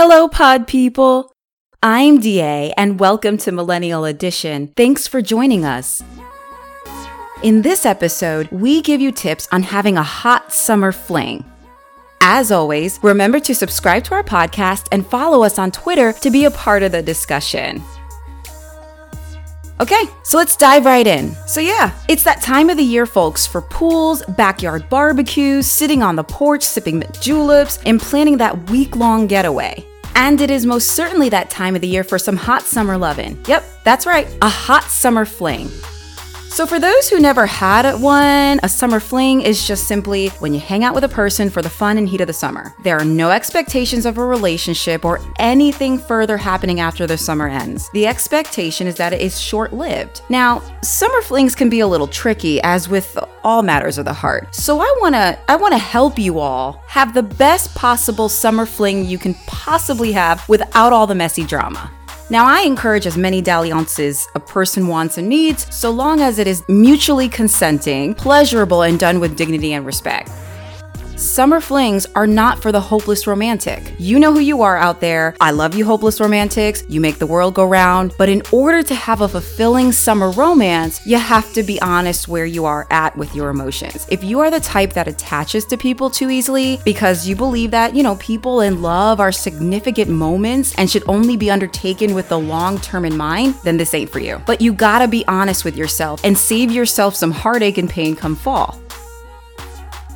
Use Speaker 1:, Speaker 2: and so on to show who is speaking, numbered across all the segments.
Speaker 1: Hello, pod people. I'm DA, and welcome to Millennial Edition. Thanks for joining us. In this episode, we give you tips on having a hot summer fling. As always, remember to subscribe to our podcast and follow us on Twitter to be a part of the discussion. Okay, so let's dive right in. So, yeah, it's that time of the year, folks, for pools, backyard barbecues, sitting on the porch, sipping juleps, and planning that week long getaway. And it is most certainly that time of the year for some hot summer lovin'. Yep, that's right, a hot summer fling. So, for those who never had one, a summer fling is just simply when you hang out with a person for the fun and heat of the summer. There are no expectations of a relationship or anything further happening after the summer ends. The expectation is that it is short lived. Now, summer flings can be a little tricky, as with all matters of the heart. So, I wanna, I wanna help you all have the best possible summer fling you can possibly have without all the messy drama. Now, I encourage as many dalliances a person wants and needs, so long as it is mutually consenting, pleasurable, and done with dignity and respect. Summer flings are not for the hopeless romantic. You know who you are out there. I love you, hopeless romantics. You make the world go round. But in order to have a fulfilling summer romance, you have to be honest where you are at with your emotions. If you are the type that attaches to people too easily because you believe that, you know, people in love are significant moments and should only be undertaken with the long term in mind, then this ain't for you. But you gotta be honest with yourself and save yourself some heartache and pain come fall.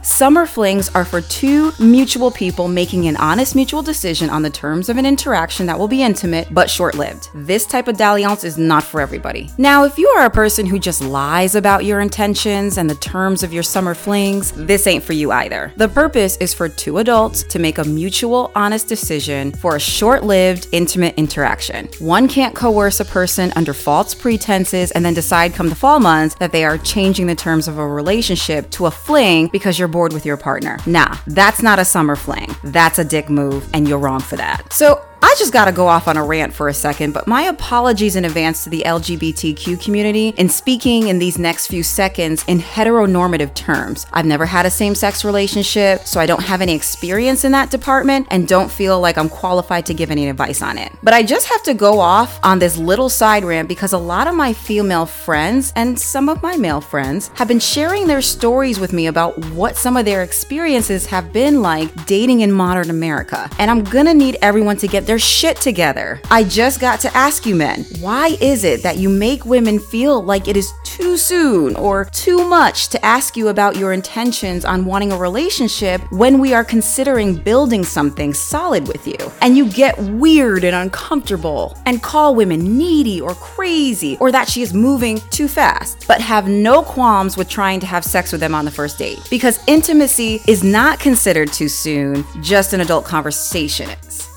Speaker 1: Summer flings are for two mutual people making an honest mutual decision on the terms of an interaction that will be intimate but short lived. This type of dalliance is not for everybody. Now, if you are a person who just lies about your intentions and the terms of your summer flings, this ain't for you either. The purpose is for two adults to make a mutual, honest decision for a short lived, intimate interaction. One can't coerce a person under false pretenses and then decide come the fall months that they are changing the terms of a relationship to a fling because you're bored with your partner. Nah, that's not a summer fling. That's a dick move, and you're wrong for that. So, I just gotta go off on a rant for a second, but my apologies in advance to the LGBTQ community in speaking in these next few seconds in heteronormative terms. I've never had a same sex relationship, so I don't have any experience in that department and don't feel like I'm qualified to give any advice on it. But I just have to go off on this little side rant because a lot of my female friends and some of my male friends have been sharing their stories with me about what some of their experiences have been like dating in modern America. And I'm gonna need everyone to get their shit together. I just got to ask you men, why is it that you make women feel like it is too soon or too much to ask you about your intentions on wanting a relationship when we are considering building something solid with you? And you get weird and uncomfortable and call women needy or crazy or that she is moving too fast, but have no qualms with trying to have sex with them on the first date. Because intimacy is not considered too soon, just an adult conversation.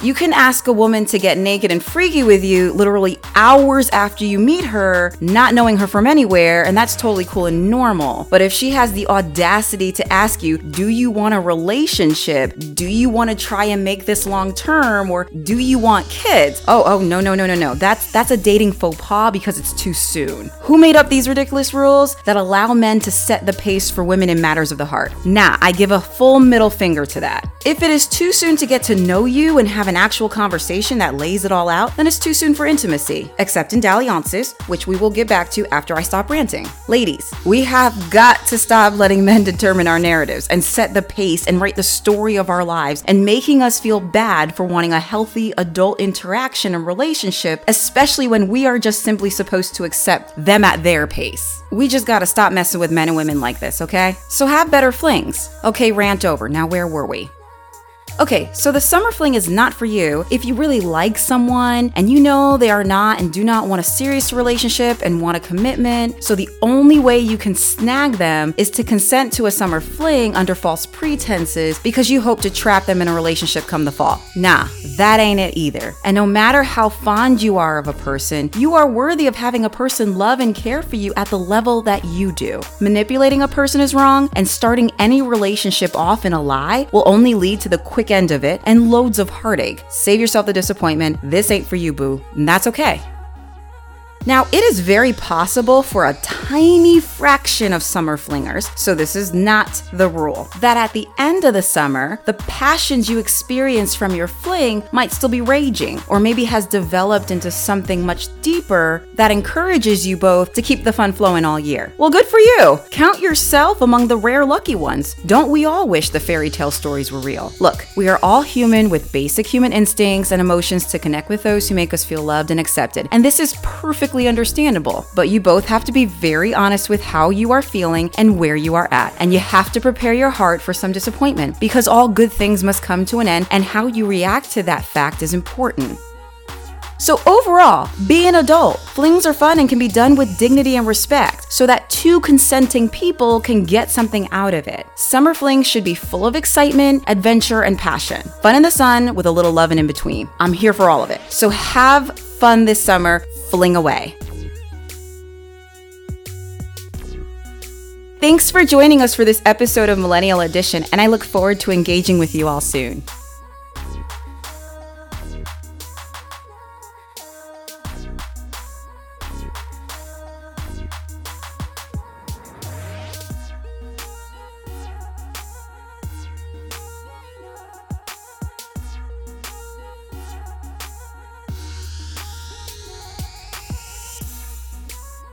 Speaker 1: You can ask a woman to get naked and freaky with you literally hours after you meet her, not knowing her from anywhere, and that's totally cool and normal. But if she has the audacity to ask you, Do you want a relationship? Do you want to try and make this long term? Or do you want kids? Oh, oh, no, no, no, no, no. That's that's a dating faux pas because it's too soon. Who made up these ridiculous rules that allow men to set the pace for women in matters of the heart? Nah, I give a full middle finger to that. If it is too soon to get to know you and have an actual conversation that lays it all out, then it's too soon for intimacy, except in dalliances, which we will get back to after I stop ranting. Ladies, we have got to stop letting men determine our narratives and set the pace and write the story of our lives and making us feel bad for wanting a healthy adult interaction and relationship, especially when we are just simply supposed to accept them at their pace. We just gotta stop messing with men and women like this, okay? So have better flings. Okay, rant over. Now, where were we? Okay, so the summer fling is not for you if you really like someone and you know they are not and do not want a serious relationship and want a commitment. So the only way you can snag them is to consent to a summer fling under false pretenses because you hope to trap them in a relationship come the fall. Nah, that ain't it either. And no matter how fond you are of a person, you are worthy of having a person love and care for you at the level that you do. Manipulating a person is wrong, and starting any relationship off in a lie will only lead to the quick end of it and loads of heartache. Save yourself the disappointment. This ain't for you, boo. And that's okay. Now, it is very possible for a tiny fraction of summer flingers, so this is not the rule, that at the end of the summer, the passions you experience from your fling might still be raging, or maybe has developed into something much deeper that encourages you both to keep the fun flowing all year. Well, good for you! Count yourself among the rare lucky ones. Don't we all wish the fairy tale stories were real? Look, we are all human with basic human instincts and emotions to connect with those who make us feel loved and accepted, and this is perfectly understandable. But you both have to be very honest with how you are feeling and where you are at, and you have to prepare your heart for some disappointment because all good things must come to an end, and how you react to that fact is important. So, overall, be an adult. Flings are fun and can be done with dignity and respect so that two consenting people can get something out of it. Summer flings should be full of excitement, adventure, and passion. Fun in the sun with a little loving in between. I'm here for all of it. So, have fun this summer, fling away. Thanks for joining us for this episode of Millennial Edition, and I look forward to engaging with you all soon.